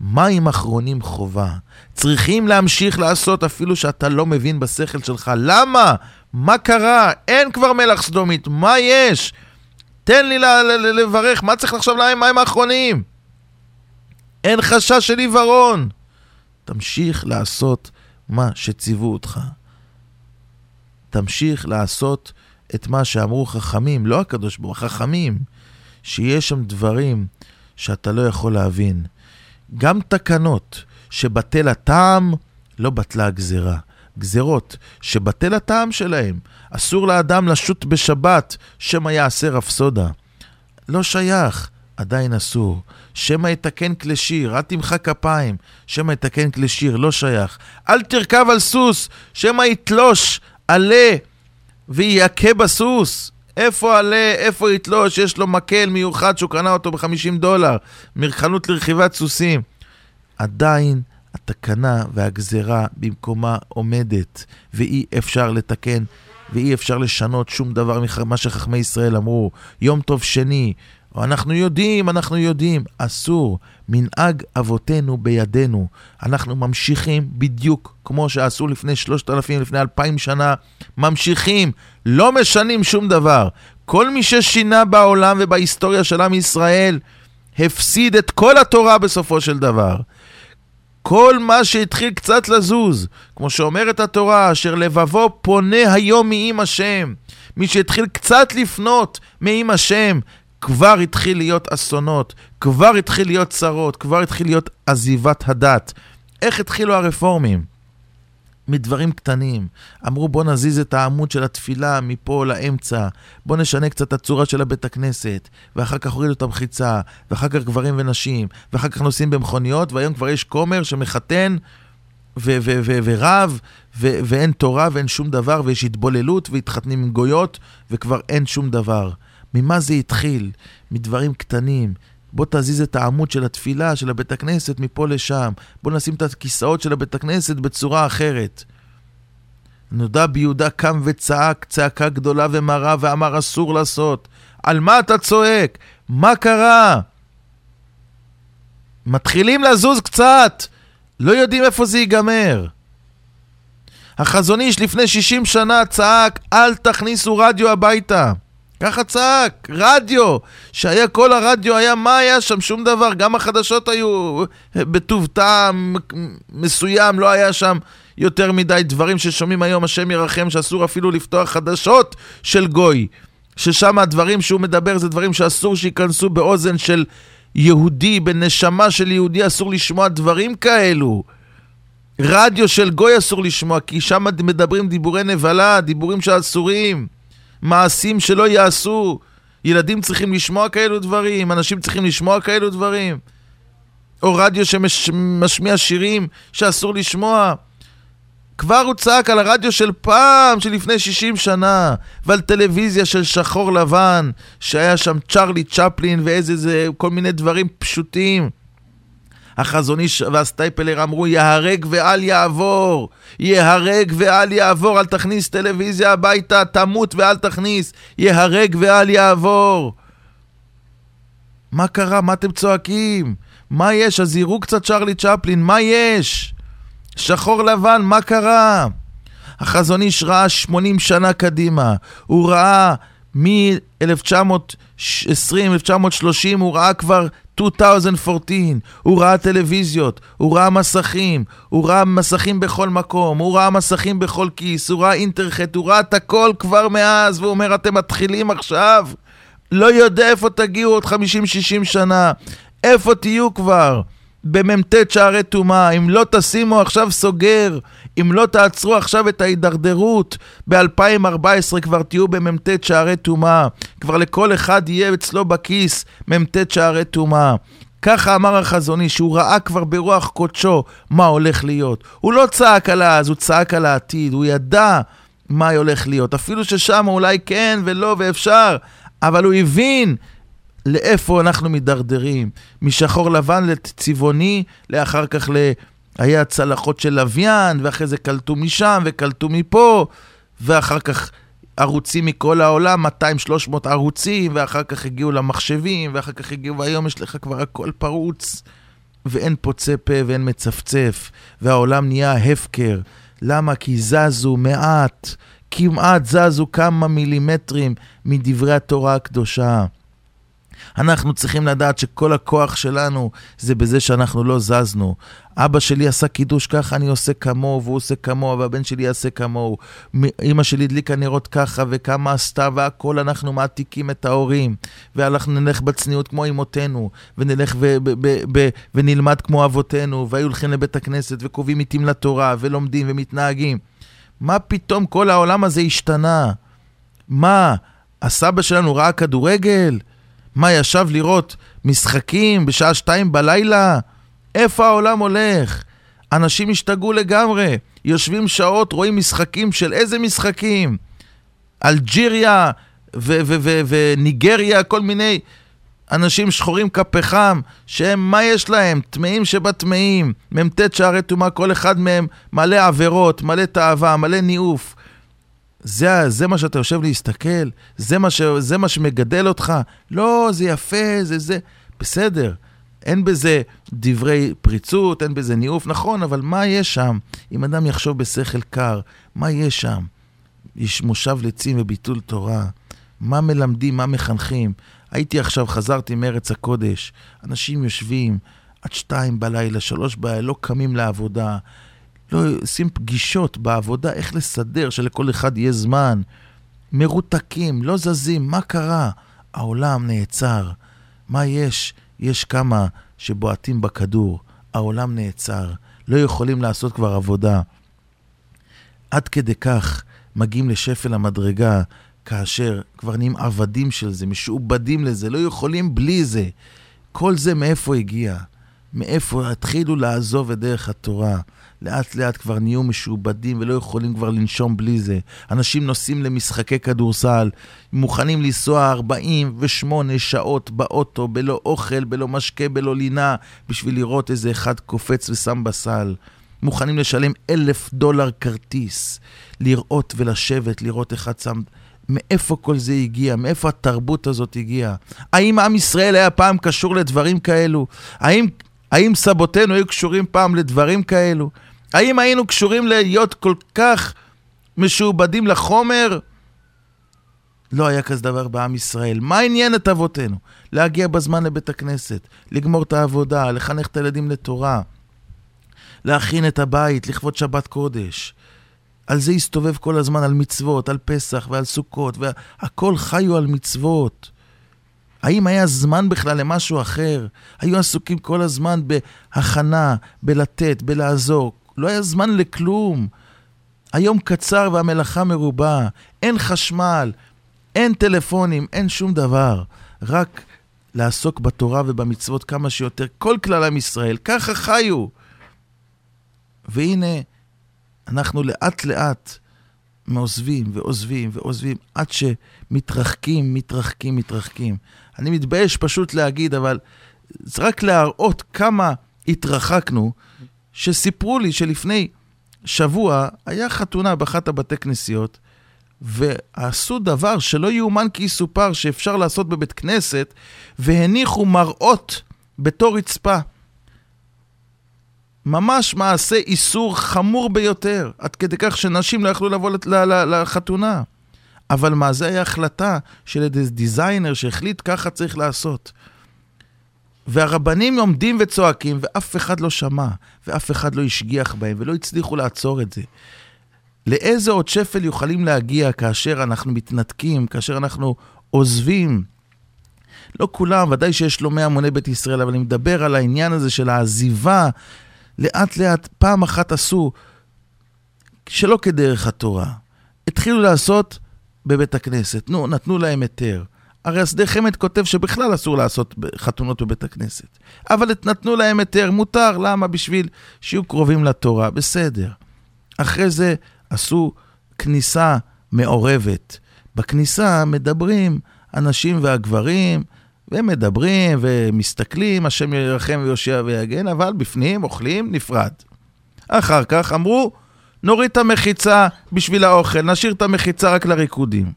מים אחרונים חובה. צריכים להמשיך לעשות אפילו שאתה לא מבין בשכל שלך. למה? מה קרה? אין כבר מלח סדומית, מה יש? תן לי לברך, מה צריך להם מים האחרונים? אין חשש של עיוורון. תמשיך לעשות מה שציוו אותך. תמשיך לעשות את מה שאמרו חכמים, לא הקדוש ברוך הוא, חכמים, שיש שם דברים שאתה לא יכול להבין. גם תקנות שבטל הטעם, לא בטלה הגזרה. גזרות שבטל הטעם שלהם. אסור לאדם לשוט בשבת, שמא יעשה רפסודה. לא שייך, עדיין אסור. שמא יתקן כלי שיר, אל תמחא כפיים, שמא יתקן כלי שיר, לא שייך. אל תרכב על סוס, שמא יתלוש, עלה ויכה בסוס. איפה עלה, איפה יתלוש, יש לו מקל מיוחד שהוא קנה אותו ב-50 דולר, מחנות לרכיבת סוסים. עדיין התקנה והגזרה במקומה עומדת, ואי אפשר לתקן ואי אפשר לשנות שום דבר ממה שחכמי ישראל אמרו. יום טוב שני, אנחנו יודעים, אנחנו יודעים, אסור. מנהג אבותינו בידינו. אנחנו ממשיכים בדיוק כמו שעשו לפני שלושת אלפים, לפני אלפיים שנה. ממשיכים, לא משנים שום דבר. כל מי ששינה בעולם ובהיסטוריה של עם ישראל, הפסיד את כל התורה בסופו של דבר. כל מה שהתחיל קצת לזוז, כמו שאומרת התורה, אשר לבבו פונה היום מעם השם. מי שהתחיל קצת לפנות מעם השם, כבר התחיל להיות אסונות, כבר התחיל להיות צרות, כבר התחיל להיות עזיבת הדת. איך התחילו הרפורמים? מדברים קטנים. אמרו בוא נזיז את העמוד של התפילה מפה לאמצע, בוא נשנה קצת את הצורה של הבית הכנסת, ואחר כך הורידו את המחיצה, ואחר כך גברים ונשים, ואחר כך נוסעים במכוניות, והיום כבר יש כומר שמחתן ו- ו- ו- ורב, ו- ואין תורה ואין שום דבר, ויש התבוללות והתחתנים עם גויות, וכבר אין שום דבר. ממה זה התחיל? מדברים קטנים. בוא תזיז את העמוד של התפילה, של הבית הכנסת, מפה לשם. בוא נשים את הכיסאות של הבית הכנסת בצורה אחרת. נודע ביהודה קם וצעק צעקה גדולה ומרה ואמר אסור לעשות. על מה אתה צועק? מה קרה? מתחילים לזוז קצת, לא יודעים איפה זה ייגמר. החזון איש לפני 60 שנה צעק, אל תכניסו רדיו הביתה. ככה צעק, רדיו, שהיה כל הרדיו היה, מה היה שם? שום דבר, גם החדשות היו בטוב טעם מסוים, לא היה שם יותר מדי דברים ששומעים היום, השם ירחם, שאסור אפילו לפתוח חדשות של גוי. ששם הדברים שהוא מדבר זה דברים שאסור שייכנסו באוזן של יהודי, בנשמה של יהודי, אסור לשמוע דברים כאלו. רדיו של גוי אסור לשמוע, כי שם מדברים דיבורי נבלה, דיבורים שאסורים. מעשים שלא יעשו. ילדים צריכים לשמוע כאלו דברים, אנשים צריכים לשמוע כאלו דברים. או רדיו שמשמיע שירים שאסור לשמוע. כבר הוא צעק על הרדיו של פעם, של לפני 60 שנה, ועל טלוויזיה של שחור לבן, שהיה שם צ'רלי צ'פלין ואיזה זה, כל מיני דברים פשוטים. החזון איש והסטייפלר אמרו, יהרג ואל יעבור. יהרג ואל יעבור, אל תכניס טלוויזיה הביתה, תמות ואל תכניס. יהרג ואל יעבור. מה קרה? מה אתם צועקים? מה יש? אז יראו קצת צ'רלי צ'פלין, מה יש? שחור לבן, מה קרה? החזון איש ראה 80 שנה קדימה. הוא ראה מ-1920, 1930, הוא ראה כבר 2014, הוא ראה טלוויזיות, הוא ראה מסכים, הוא ראה מסכים בכל מקום, הוא ראה מסכים בכל כיס, הוא ראה אינטרחט, הוא ראה את הכל כבר מאז, והוא אומר, אתם מתחילים עכשיו? לא יודע איפה תגיעו עוד 50-60 שנה. איפה תהיו כבר? במ"ט שערי טומאה, אם לא תשימו עכשיו סוגר, אם לא תעצרו עכשיו את ההידרדרות, ב-2014 כבר תהיו במ"ט שערי טומאה, כבר לכל אחד יהיה אצלו בכיס מ"ט שערי טומאה. ככה אמר החזוני, שהוא ראה כבר ברוח קודשו מה הולך להיות. הוא לא צעק על אז, הוא צעק על העתיד, הוא ידע מה הולך להיות. אפילו ששם אולי כן ולא ואפשר, אבל הוא הבין לאיפה אנחנו מידרדרים. משחור לבן לצבעוני, לאחר כך ל... היה צלחות של לוויין, ואחרי זה קלטו משם וקלטו מפה, ואחר כך ערוצים מכל העולם, 200-300 ערוצים, ואחר כך הגיעו למחשבים, ואחר כך הגיעו, והיום יש לך כבר הכל פרוץ, ואין פוצה פה ואין מצפצף, והעולם נהיה הפקר. למה? כי זזו מעט, כמעט זזו כמה מילימטרים מדברי התורה הקדושה. אנחנו צריכים לדעת שכל הכוח שלנו זה בזה שאנחנו לא זזנו. אבא שלי עשה קידוש ככה, אני עושה כמוהו, והוא עושה כמוהו, והבן שלי יעשה כמוהו. אמא שלי הדליקה נרות ככה, וכמה עשתה, והכל אנחנו מעתיקים את ההורים. ואנחנו נלך בצניעות כמו אמותינו, ונלך ו- ב- ב- ב- ונלמד כמו אבותינו, והיו הולכים לבית הכנסת, וקובעים עיתים לתורה, ולומדים ומתנהגים. מה פתאום כל העולם הזה השתנה? מה, הסבא שלנו ראה כדורגל? מה, ישב לראות משחקים בשעה שתיים בלילה? איפה העולם הולך? אנשים השתגעו לגמרי, יושבים שעות, רואים משחקים של איזה משחקים? אלג'יריה וניגריה, כל מיני אנשים שחורים כפחם, שהם, מה יש להם? טמאים שבטמאים, מ"ט שערי טומאה, כל אחד מהם מלא עבירות, מלא תאווה, מלא ניאוף. זה, זה מה שאתה יושב להסתכל? זה מה, ש, זה מה שמגדל אותך? לא, זה יפה, זה זה. בסדר, אין בזה דברי פריצות, אין בזה ניאוף, נכון, אבל מה יש שם? אם אדם יחשוב בשכל קר, מה יש שם? יש מושב לצים וביטול תורה. מה מלמדים, מה מחנכים? הייתי עכשיו, חזרתי מארץ הקודש, אנשים יושבים עד שתיים בלילה, שלוש בלילה, לא קמים לעבודה, לא עושים פגישות בעבודה, איך לסדר שלכל אחד יהיה זמן. מרותקים, לא זזים, מה קרה? העולם נעצר. מה יש? יש כמה שבועטים בכדור. העולם נעצר. לא יכולים לעשות כבר עבודה. עד כדי כך מגיעים לשפל המדרגה, כאשר כבר נהיים עבדים של זה, משועבדים לזה, לא יכולים בלי זה. כל זה מאיפה הגיע? מאיפה התחילו לעזוב את דרך התורה? לאט לאט כבר נהיו משועבדים ולא יכולים כבר לנשום בלי זה. אנשים נוסעים למשחקי כדורסל, מוכנים לנסוע 48 שעות באוטו, בלא אוכל, בלא משקה, בלא לינה, בשביל לראות איזה אחד קופץ ושם בסל. מוכנים לשלם אלף דולר כרטיס, לראות ולשבת, לראות אחד שם... מאיפה כל זה הגיע? מאיפה התרבות הזאת הגיעה? האם עם ישראל היה פעם קשור לדברים כאלו? האם, האם סבותינו היו קשורים פעם לדברים כאלו? האם היינו קשורים להיות כל כך משועבדים לחומר? לא היה כזה דבר בעם ישראל. מה עניין את אבותינו? להגיע בזמן לבית הכנסת, לגמור את העבודה, לחנך את הילדים לתורה, להכין את הבית, לכבוד שבת קודש. על זה הסתובב כל הזמן, על מצוות, על פסח ועל סוכות, והכל חיו על מצוות. האם היה זמן בכלל למשהו אחר? היו עסוקים כל הזמן בהכנה, בלתת, בלעזור. לא היה זמן לכלום. היום קצר והמלאכה מרובה, אין חשמל, אין טלפונים, אין שום דבר. רק לעסוק בתורה ובמצוות כמה שיותר, כל כלל עם ישראל, ככה חיו. והנה, אנחנו לאט לאט מעוזבים ועוזבים ועוזבים, עד שמתרחקים, מתרחקים, מתרחקים. אני מתבייש פשוט להגיד, אבל זה רק להראות כמה התרחקנו, שסיפרו לי שלפני שבוע היה חתונה באחת הבתי כנסיות, ועשו דבר שלא יאומן כי יסופר שאפשר לעשות בבית כנסת, והניחו מראות בתור רצפה. ממש מעשה איסור חמור ביותר, עד כדי כך שנשים לא יכלו לבוא לחתונה. אבל מה, זה היה החלטה של איזה דיזיינר שהחליט ככה צריך לעשות. והרבנים עומדים וצועקים, ואף אחד לא שמע, ואף אחד לא השגיח בהם, ולא הצליחו לעצור את זה. לאיזה עוד שפל יכולים להגיע כאשר אנחנו מתנתקים, כאשר אנחנו עוזבים לא כולם, ודאי שיש לא מהמוני בית ישראל, אבל אני מדבר על העניין הזה של העזיבה. לאט לאט, פעם אחת עשו, שלא כדרך התורה. התחילו לעשות בבית הכנסת. נו, נתנו להם היתר. הרי השדה חמד כותב שבכלל אסור לעשות חתונות בבית הכנסת. אבל נתנו להם היתר, מותר, למה? בשביל שיהיו קרובים לתורה, בסדר. אחרי זה עשו כניסה מעורבת. בכניסה מדברים הנשים והגברים, והם מדברים ומסתכלים, השם ירחם ויושיע ויגן, אבל בפנים אוכלים נפרד. אחר כך אמרו, נוריד את המחיצה בשביל האוכל, נשאיר את המחיצה רק לריקודים.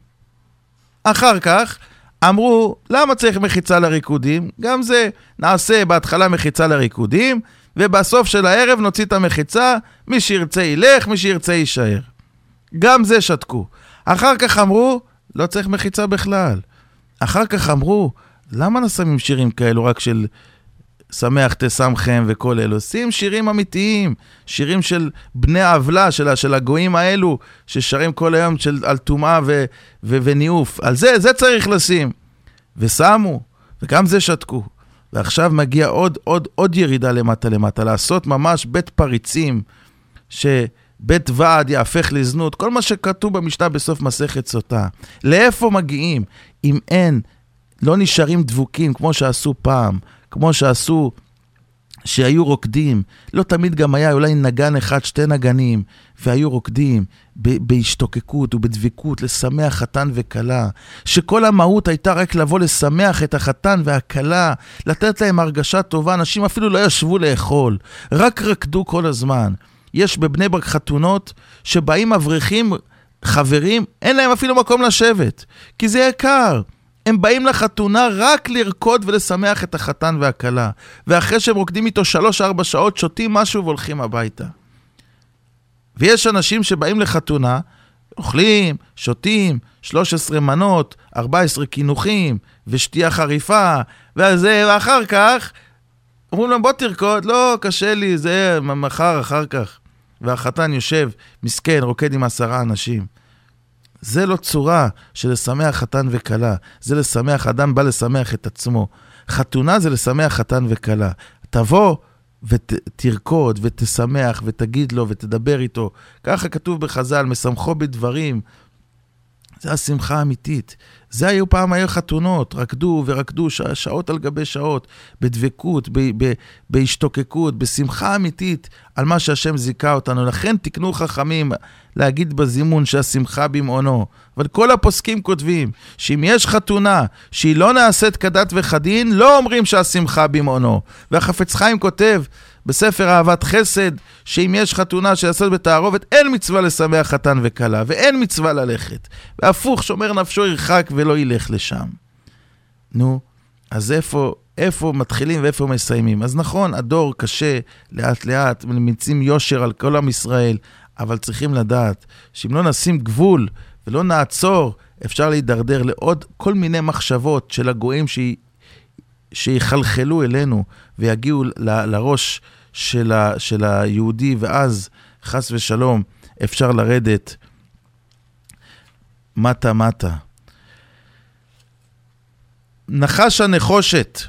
אחר כך אמרו, למה צריך מחיצה לריקודים? גם זה, נעשה בהתחלה מחיצה לריקודים, ובסוף של הערב נוציא את המחיצה, מי שירצה ילך, מי שירצה יישאר. גם זה שתקו. אחר כך אמרו, לא צריך מחיצה בכלל. אחר כך אמרו, למה נסמים שירים כאלו רק של שמח תשמכם וכל אלו? שים שירים אמיתיים, שירים של בני עוולה, של, של הגויים האלו, ששרים כל היום של, על טומאה וניאוף. על זה, זה צריך לשים. ושמו, וגם זה שתקו. ועכשיו מגיע עוד, עוד, עוד ירידה למטה למטה, לעשות ממש בית פריצים, שבית ועד יהפך לזנות, כל מה שכתוב במשנה בסוף מסכת סוטה. לאיפה מגיעים אם אין לא נשארים דבוקים כמו שעשו פעם, כמו שעשו, שהיו רוקדים. לא תמיד גם היה אולי נגן אחד, שתי נגנים, והיו רוקדים בהשתוקקות ובדבקות לשמח חתן וכלה. שכל המהות הייתה רק לבוא לשמח את החתן והכלה, לתת להם הרגשה טובה. אנשים אפילו לא ישבו לאכול, רק רקדו כל הזמן. יש בבני ברק חתונות שבאים אברכים, חברים, אין להם אפילו מקום לשבת, כי זה יקר. הם באים לחתונה רק לרקוד ולשמח את החתן והכלה. ואחרי שהם רוקדים איתו 3-4 שעות, שותים משהו והולכים הביתה. ויש אנשים שבאים לחתונה, אוכלים, שותים, 13 מנות, 14 קינוחים, ושתייה חריפה, וזה, ואחר כך אומרים להם, בוא תרקוד, לא, קשה לי, זה מחר, אחר כך. והחתן יושב, מסכן, רוקד עם עשרה אנשים. זה לא צורה של לשמח חתן וכלה, זה לשמח, אדם בא לשמח את עצמו. חתונה זה לשמח חתן וכלה. תבוא ותרקוד ותשמח ותגיד לו ותדבר איתו. ככה כתוב בחז"ל, משמחו בדברים. זה השמחה האמיתית. זה היו פעם, היו חתונות, רקדו ורקדו שע, שעות על גבי שעות, בדבקות, ב, ב, בהשתוקקות, בשמחה אמיתית על מה שהשם זיכה אותנו. לכן תקנו חכמים להגיד בזימון שהשמחה במעונו. אבל כל הפוסקים כותבים שאם יש חתונה שהיא לא נעשית כדת וכדין, לא אומרים שהשמחה במעונו. והחפץ חיים כותב בספר אהבת חסד, שאם יש חתונה שיעשית בתערובת, אין מצווה לשמח חתן וכלה, ואין מצווה ללכת. והפוך, שומר נפשו ירחק ולא ילך לשם. נו, אז איפה, איפה מתחילים ואיפה מסיימים? אז נכון, הדור קשה, לאט לאט, ממיצים יושר על כל עם ישראל, אבל צריכים לדעת שאם לא נשים גבול ולא נעצור, אפשר להידרדר לעוד כל מיני מחשבות של הגויים שיחלחלו אלינו ויגיעו ל, לראש של, ה, של היהודי, ואז חס ושלום אפשר לרדת מטה-מטה. נחש הנחושת,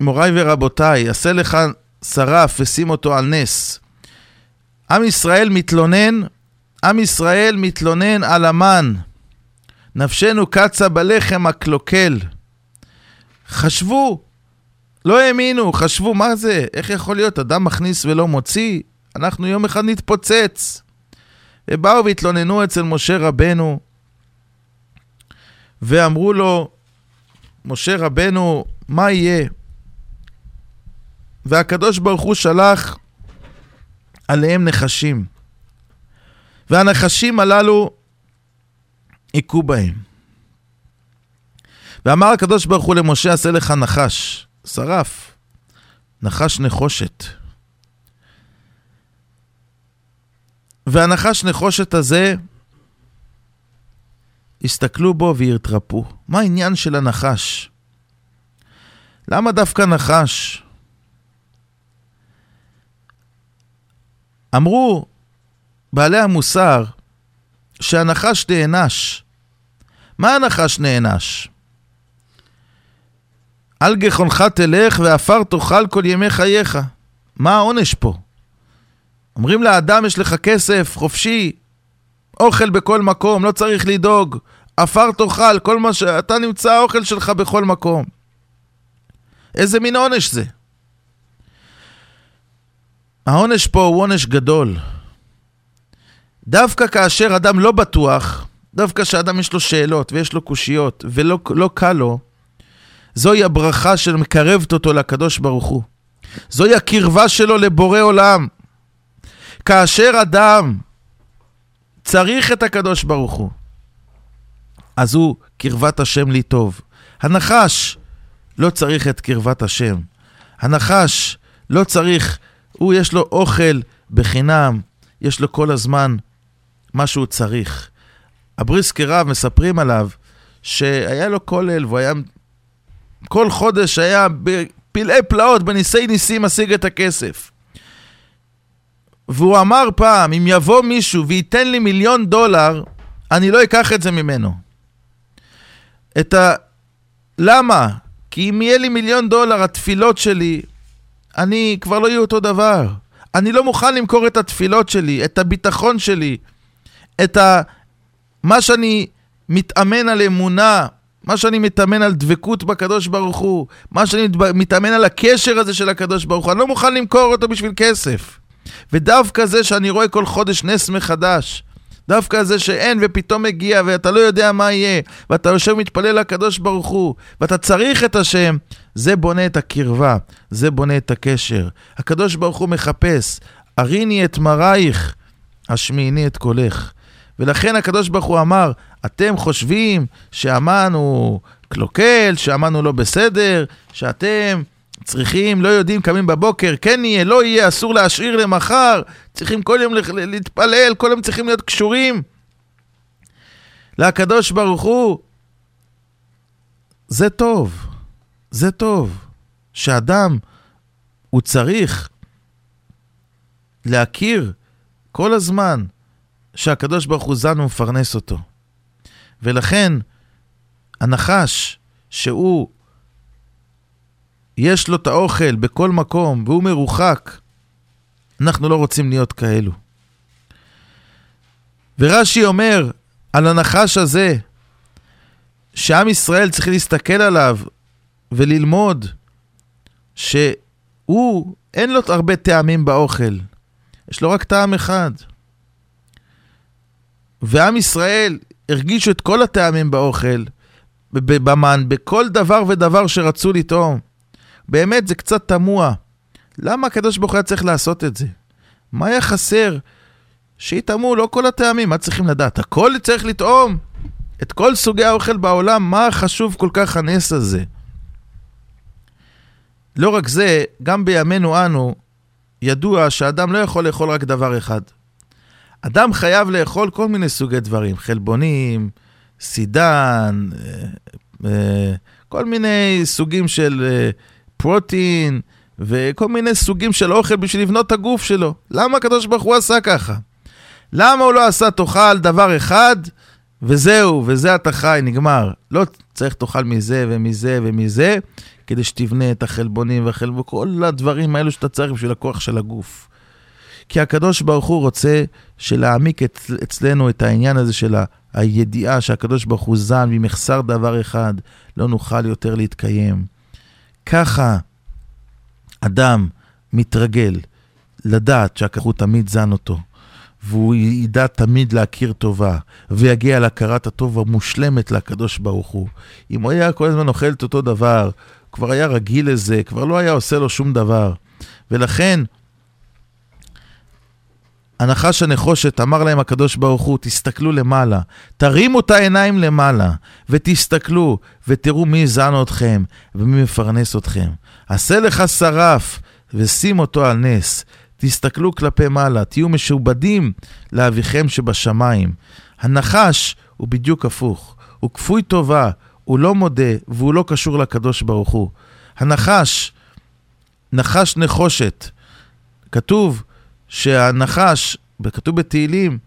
מוריי ורבותיי, עשה לך שרף ושים אותו על נס. עם ישראל מתלונן, עם ישראל מתלונן על המן. נפשנו קצה בלחם הקלוקל. חשבו, לא האמינו, חשבו, מה זה? איך יכול להיות? אדם מכניס ולא מוציא? אנחנו יום אחד נתפוצץ. ובאו והתלוננו אצל משה רבנו, ואמרו לו, משה רבנו, מה יהיה? והקדוש ברוך הוא שלח עליהם נחשים. והנחשים הללו היכו בהם. ואמר הקדוש ברוך הוא למשה, עשה לך נחש. שרף, נחש נחושת. והנחש נחושת הזה, הסתכלו בו והתרפאו. מה העניין של הנחש? למה דווקא נחש? אמרו בעלי המוסר שהנחש נענש. מה הנחש נענש? על גחונך תלך ועפר תאכל כל ימי חייך. מה העונש פה? אומרים לאדם, יש לך כסף, חופשי, אוכל בכל מקום, לא צריך לדאוג. עפר תאכל, כל מה ש... אתה נמצא האוכל שלך בכל מקום. איזה מין עונש זה? העונש פה הוא עונש גדול. דווקא כאשר אדם לא בטוח, דווקא כשאדם יש לו שאלות ויש לו קושיות ולא לא קל לו, זוהי הברכה שמקרבת אותו לקדוש ברוך הוא. זוהי הקרבה שלו לבורא עולם. כאשר אדם צריך את הקדוש ברוך הוא, אז הוא קרבת השם לי טוב. הנחש לא צריך את קרבת השם. הנחש לא צריך, הוא יש לו אוכל בחינם, יש לו כל הזמן מה שהוא צריך. הבריסקי רב מספרים עליו שהיה לו כולל והוא היה, כל חודש היה בפלאי פלאות, בניסי ניסים משיג את הכסף. והוא אמר פעם, אם יבוא מישהו וייתן לי מיליון דולר, אני לא אקח את זה ממנו. את ה... למה? כי אם יהיה לי מיליון דולר, התפילות שלי, אני כבר לא יהיו אותו דבר. אני לא מוכן למכור את התפילות שלי, את הביטחון שלי, את ה... מה שאני מתאמן על אמונה, מה שאני מתאמן על דבקות בקדוש ברוך הוא, מה שאני מתאמן על הקשר הזה של הקדוש ברוך הוא, אני לא מוכן למכור אותו בשביל כסף. ודווקא זה שאני רואה כל חודש נס מחדש, דווקא זה שאין ופתאום מגיע ואתה לא יודע מה יהיה, ואתה יושב ומתפלל לקדוש ברוך הוא, ואתה צריך את השם, זה בונה את הקרבה, זה בונה את הקשר. הקדוש ברוך הוא מחפש, אריני את מרייך, השמיעיני את קולך. ולכן הקדוש ברוך הוא אמר, אתם חושבים שהמן הוא קלוקל, שהמן הוא לא בסדר, שאתם צריכים, לא יודעים, קמים בבוקר, כן יהיה, לא יהיה, אסור להשאיר למחר, צריכים כל יום להתפלל, כל יום צריכים להיות קשורים לקדוש ברוך הוא. זה טוב, זה טוב, שאדם, הוא צריך להכיר כל הזמן שהקדוש ברוך הוא זן ומפרנס אותו. ולכן, הנחש, שהוא יש לו את האוכל בכל מקום והוא מרוחק, אנחנו לא רוצים להיות כאלו. ורש"י אומר על הנחש הזה, שעם ישראל צריך להסתכל עליו וללמוד שהוא, אין לו הרבה טעמים באוכל, יש לו רק טעם אחד. ועם ישראל הרגישו את כל הטעמים באוכל, במן, בכל דבר ודבר שרצו לטעום. באמת, זה קצת תמוה. למה הקדוש ברוך הוא היה צריך לעשות את זה? מה היה חסר? שיטעמו לא כל הטעמים, מה צריכים לדעת? הכל צריך לטעום. את כל סוגי האוכל בעולם, מה חשוב כל כך הנס הזה? לא רק זה, גם בימינו אנו, ידוע שאדם לא יכול לאכול רק דבר אחד. אדם חייב לאכול כל מיני סוגי דברים, חלבונים, סידן, אה, אה, כל מיני סוגים של אה, פרוטין וכל מיני סוגים של אוכל בשביל לבנות את הגוף שלו. למה הקדוש ברוך הוא עשה ככה? למה הוא לא עשה תאכל דבר אחד וזהו, וזה אתה חי, נגמר. לא צריך תאכל מזה ומזה ומזה, כדי שתבנה את החלבונים והחלבונים, כל הדברים האלו שאתה צריך בשביל הכוח של הגוף. כי הקדוש ברוך הוא רוצה שלהעמיק אצ... אצלנו את העניין הזה של. הידיעה שהקדוש ברוך הוא זן, ואם יחסר דבר אחד, לא נוכל יותר להתקיים. ככה אדם מתרגל לדעת שהקדוש הוא תמיד זן אותו, והוא ידע תמיד להכיר טובה, ויגיע להכרת הטוב המושלמת לקדוש ברוך הוא. אם הוא היה כל הזמן אוכל את אותו דבר, כבר היה רגיל לזה, כבר לא היה עושה לו שום דבר. ולכן, הנחש הנחושת, אמר להם הקדוש ברוך הוא, תסתכלו למעלה, תרימו את העיניים למעלה, ותסתכלו, ותראו מי זן אתכם, ומי מפרנס אתכם. עשה לך שרף, ושים אותו על נס. תסתכלו כלפי מעלה, תהיו משועבדים לאביכם שבשמיים. הנחש הוא בדיוק הפוך, הוא כפוי טובה, הוא לא מודה, והוא לא קשור לקדוש ברוך הוא. הנחש, נחש נחושת, כתוב, שהנחש, וכתוב בתהילים,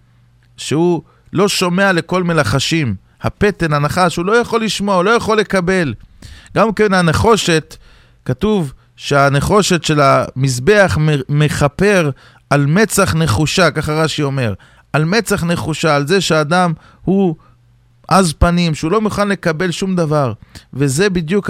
שהוא לא שומע לכל מלחשים. הפטן, הנחש, הוא לא יכול לשמוע, הוא לא יכול לקבל. גם כן הנחושת, כתוב שהנחושת של המזבח מכפר על מצח נחושה, ככה רש"י אומר. על מצח נחושה, על זה שאדם הוא עז פנים, שהוא לא מוכן לקבל שום דבר. וזה בדיוק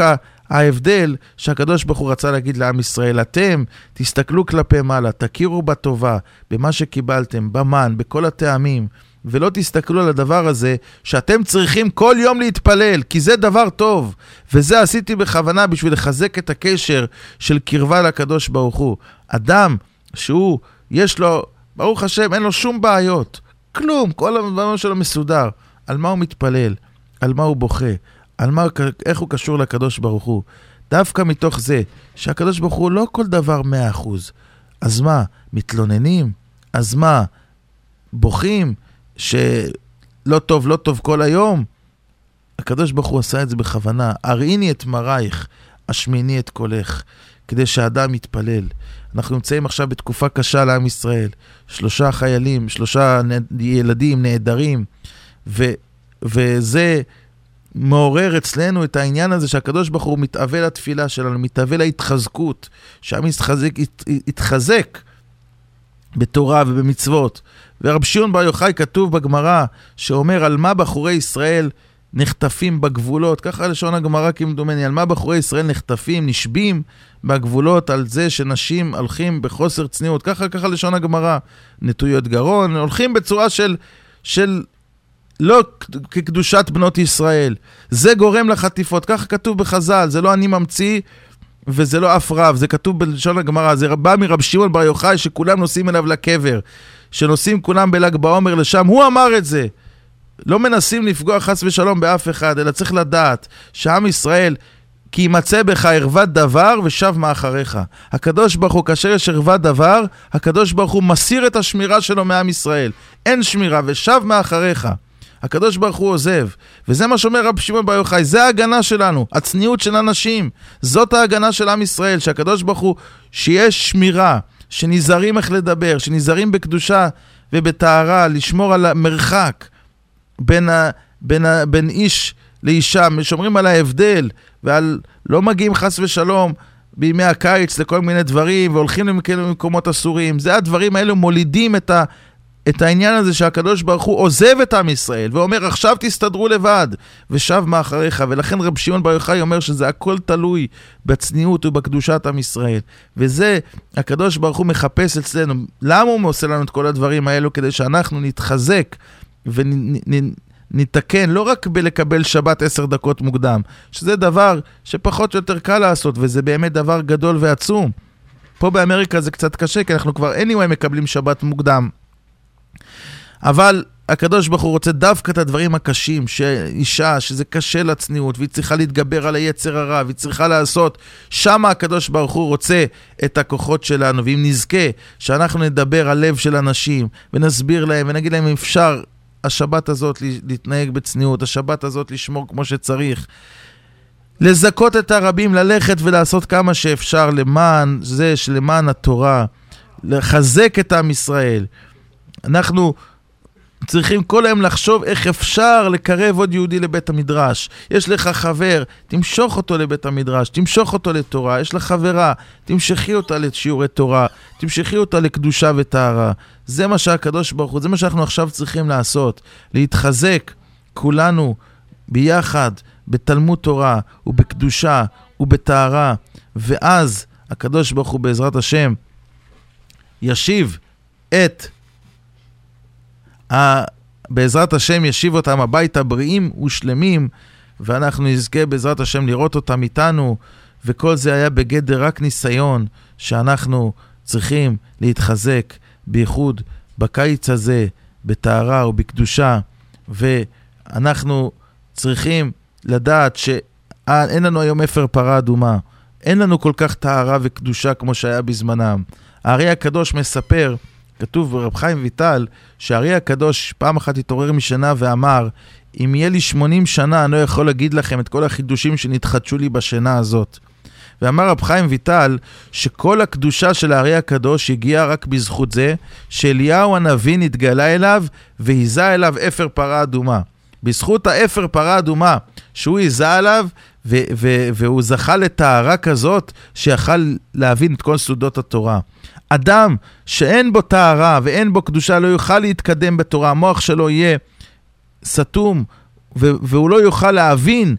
ההבדל שהקדוש ברוך הוא רצה להגיד לעם ישראל. אתם תסתכלו כלפי מעלה, תכירו בטובה, במה שקיבלתם, במן, בכל הטעמים. ולא תסתכלו על הדבר הזה שאתם צריכים כל יום להתפלל, כי זה דבר טוב. וזה עשיתי בכוונה בשביל לחזק את הקשר של קרבה לקדוש ברוך הוא. אדם שהוא, יש לו, ברוך השם, אין לו שום בעיות. כלום, כל הדבר שלו מסודר. על מה הוא מתפלל? על מה הוא בוכה? על מה, איך הוא קשור לקדוש ברוך הוא? דווקא מתוך זה שהקדוש ברוך הוא לא כל דבר מאה אחוז. אז מה, מתלוננים? אז מה, בוכים? שלא טוב, לא טוב כל היום? הקדוש ברוך הוא עשה את זה בכוונה. הראיני את מרייך, השמיני את קולך, כדי שהאדם יתפלל. אנחנו נמצאים עכשיו בתקופה קשה לעם ישראל. שלושה חיילים, שלושה ילדים נעדרים, ו, וזה מעורר אצלנו את העניין הזה שהקדוש ברוך הוא מתאווה לתפילה שלנו, מתאווה להתחזקות, שהעם יתחזק, יתחזק בתורה ובמצוות. ורב שמעון בר יוחאי כתוב בגמרא, שאומר על מה בחורי ישראל נחטפים בגבולות, ככה לשון הגמרא כמדומני, על מה בחורי ישראל נחטפים, נשבים בגבולות, על זה שנשים הולכים בחוסר צניעות, ככה, ככה לשון הגמרא, נטויות גרון, הולכים בצורה של, של לא כקדושת בנות ישראל. זה גורם לחטיפות, ככה כתוב בחז"ל, זה לא אני ממציא וזה לא אף רב, זה כתוב בלשון הגמרא, זה בא מרב שמעון בר יוחאי שכולם נוסעים אליו לקבר, שנוסעים כולם בל"ג בעומר לשם, הוא אמר את זה. לא מנסים לפגוע חס ושלום באף אחד, אלא צריך לדעת שעם ישראל, כי יימצא בך ערוות דבר ושב מאחריך. הקדוש ברוך הוא, כאשר יש ערוות דבר, הקדוש ברוך הוא מסיר את השמירה שלו מעם ישראל. אין שמירה ושב מאחריך. הקדוש ברוך הוא עוזב. וזה מה שאומר רבי שמעון בר יוחאי, זה ההגנה שלנו, הצניעות של אנשים. זאת ההגנה של עם ישראל, שהקדוש ברוך הוא, שיש שמירה, שנזהרים איך לדבר, שנזהרים בקדושה ובטהרה, לשמור על המרחק בין, ה, בין, ה, בין איש לאישה, שומרים על ההבדל, ועל לא מגיעים חס ושלום בימי הקיץ לכל מיני דברים, והולכים למקומות אסורים. זה הדברים האלו מולידים את ה... את העניין הזה שהקדוש ברוך הוא עוזב את עם ישראל ואומר עכשיו תסתדרו לבד ושב מאחריך ולכן רב שמעון בר יוחאי אומר שזה הכל תלוי בצניעות ובקדושת עם ישראל. וזה הקדוש ברוך הוא מחפש אצלנו. למה הוא עושה לנו את כל הדברים האלו? כדי שאנחנו נתחזק ונתקן לא רק בלקבל שבת עשר דקות מוקדם שזה דבר שפחות או יותר קל לעשות וזה באמת דבר גדול ועצום. פה באמריקה זה קצת קשה כי אנחנו כבר anyway מקבלים שבת מוקדם אבל הקדוש ברוך הוא רוצה דווקא את הדברים הקשים, שאישה, שזה קשה לצניעות, והיא צריכה להתגבר על היצר הרע, והיא צריכה לעשות, שמה הקדוש ברוך הוא רוצה את הכוחות שלנו, ואם נזכה שאנחנו נדבר על לב של אנשים, ונסביר להם, ונגיד להם אם אפשר השבת הזאת להתנהג בצניעות, השבת הזאת לשמור כמו שצריך. לזכות את הרבים, ללכת ולעשות כמה שאפשר למען זה, למען התורה, לחזק את עם ישראל. אנחנו צריכים כל היום לחשוב איך אפשר לקרב עוד יהודי לבית המדרש. יש לך חבר, תמשוך אותו לבית המדרש, תמשוך אותו לתורה. יש לך חברה, תמשכי אותה לשיעורי תורה, תמשכי אותה לקדושה וטהרה. זה מה שהקדוש ברוך הוא, זה מה שאנחנו עכשיו צריכים לעשות. להתחזק כולנו ביחד בתלמוד תורה ובקדושה ובטהרה, ואז הקדוש ברוך הוא בעזרת השם ישיב את בעזרת השם ישיב אותם הביתה בריאים ושלמים, ואנחנו נזכה בעזרת השם לראות אותם איתנו, וכל זה היה בגדר רק ניסיון שאנחנו צריכים להתחזק, בייחוד בקיץ הזה, בטהרה ובקדושה, ואנחנו צריכים לדעת שאין לנו היום אפר פרה אדומה. אין לנו כל כך טהרה וקדושה כמו שהיה בזמנם. הארי הקדוש מספר כתוב ברב חיים ויטל, שהארי הקדוש פעם אחת התעורר משנה ואמר, אם יהיה לי 80 שנה, אני לא יכול להגיד לכם את כל החידושים שנתחדשו לי בשינה הזאת. ואמר רב חיים ויטל, שכל הקדושה של הארי הקדוש הגיעה רק בזכות זה, שאליהו הנביא נתגלה אליו, והיזה אליו אפר פרה אדומה. בזכות האפר פרה אדומה שהוא היזה עליו, והוא זכה לטהרה כזאת שיכל להבין את כל סודות התורה. אדם שאין בו טהרה ואין בו קדושה לא יוכל להתקדם בתורה, המוח שלו יהיה סתום והוא לא יוכל להבין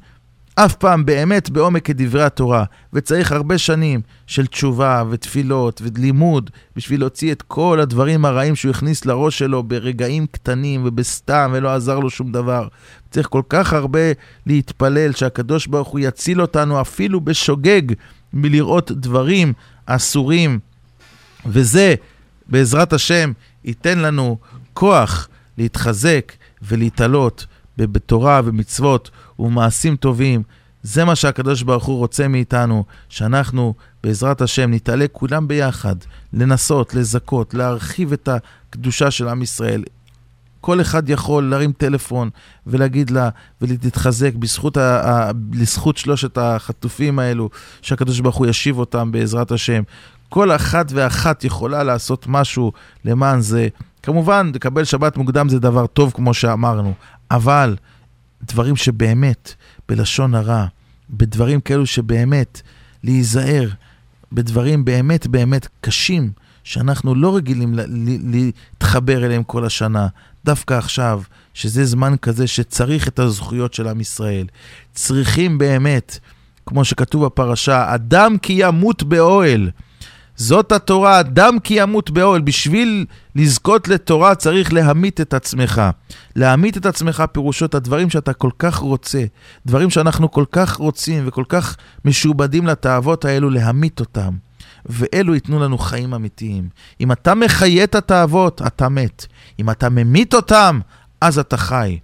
אף פעם באמת בעומק את דברי התורה. וצריך הרבה שנים של תשובה ותפילות ולימוד בשביל להוציא את כל הדברים הרעים שהוא הכניס לראש שלו ברגעים קטנים ובסתם ולא עזר לו שום דבר. צריך כל כך הרבה להתפלל שהקדוש ברוך הוא יציל אותנו אפילו בשוגג מלראות דברים אסורים. וזה, בעזרת השם, ייתן לנו כוח להתחזק ולהתעלות בתורה ומצוות ומעשים טובים. זה מה שהקדוש ברוך הוא רוצה מאיתנו, שאנחנו בעזרת השם נתעלה כולם ביחד, לנסות, לזכות, להרחיב את הקדושה של עם ישראל. כל אחד יכול להרים טלפון ולהגיד לה ולהתחזק בזכות ה, ה, לזכות שלושת החטופים האלו, שהקדוש ברוך הוא ישיב אותם בעזרת השם. כל אחת ואחת יכולה לעשות משהו למען זה. כמובן, לקבל שבת מוקדם זה דבר טוב, כמו שאמרנו, אבל דברים שבאמת, בלשון הרע, בדברים כאלו שבאמת, להיזהר, בדברים באמת באמת קשים, שאנחנו לא רגילים להתחבר אליהם כל השנה, דווקא עכשיו, שזה זמן כזה שצריך את הזכויות של עם ישראל. צריכים באמת, כמו שכתוב בפרשה, אדם כי ימות באוהל. זאת התורה, אדם כי ימות באוהל. בשביל לזכות לתורה צריך להמית את עצמך. להמית את עצמך פירושו את הדברים שאתה כל כך רוצה, דברים שאנחנו כל כך רוצים וכל כך משועבדים לתאוות האלו, להמית אותם. ואלו ייתנו לנו חיים אמיתיים. אם אתה מחיה את התאוות, אתה מת. אם אתה ממית אותם, אז אתה חי.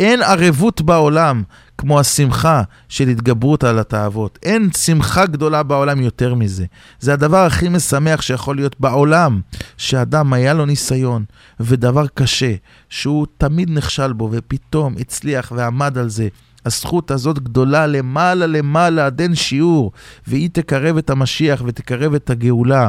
אין ערבות בעולם כמו השמחה של התגברות על התאוות. אין שמחה גדולה בעולם יותר מזה. זה הדבר הכי משמח שיכול להיות בעולם, שאדם היה לו ניסיון ודבר קשה, שהוא תמיד נכשל בו ופתאום הצליח ועמד על זה. הזכות הזאת גדולה למעלה למעלה עד אין שיעור, והיא תקרב את המשיח ותקרב את הגאולה.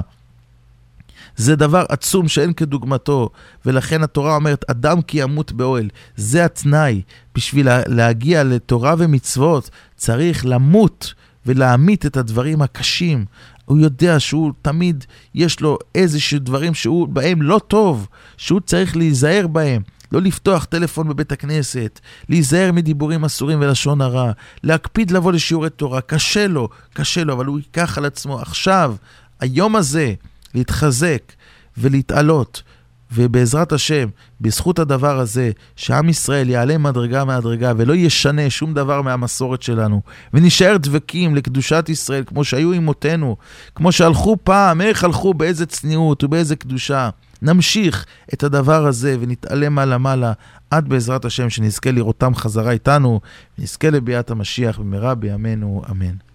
זה דבר עצום שאין כדוגמתו, ולכן התורה אומרת, אדם כי ימות באוהל. זה התנאי. בשביל להגיע לתורה ומצוות, צריך למות ולהמית את הדברים הקשים. הוא יודע שהוא תמיד, יש לו איזשהו דברים שהוא בהם לא טוב, שהוא צריך להיזהר בהם. לא לפתוח טלפון בבית הכנסת, להיזהר מדיבורים אסורים ולשון הרע, להקפיד לבוא לשיעורי תורה. קשה לו, קשה לו, אבל הוא ייקח על עצמו עכשיו, היום הזה, להתחזק ולהתעלות. ובעזרת השם, בזכות הדבר הזה, שעם ישראל יעלה מדרגה מדרגה ולא ישנה שום דבר מהמסורת שלנו, ונשאר דבקים לקדושת ישראל כמו שהיו אמותינו, כמו שהלכו פעם, איך הלכו, באיזה צניעות ובאיזה קדושה. נמשיך את הדבר הזה ונתעלה מעלה-מעלה, עד בעזרת השם שנזכה לראותם חזרה איתנו, ונזכה לביאת המשיח במהרה בימינו, אמן.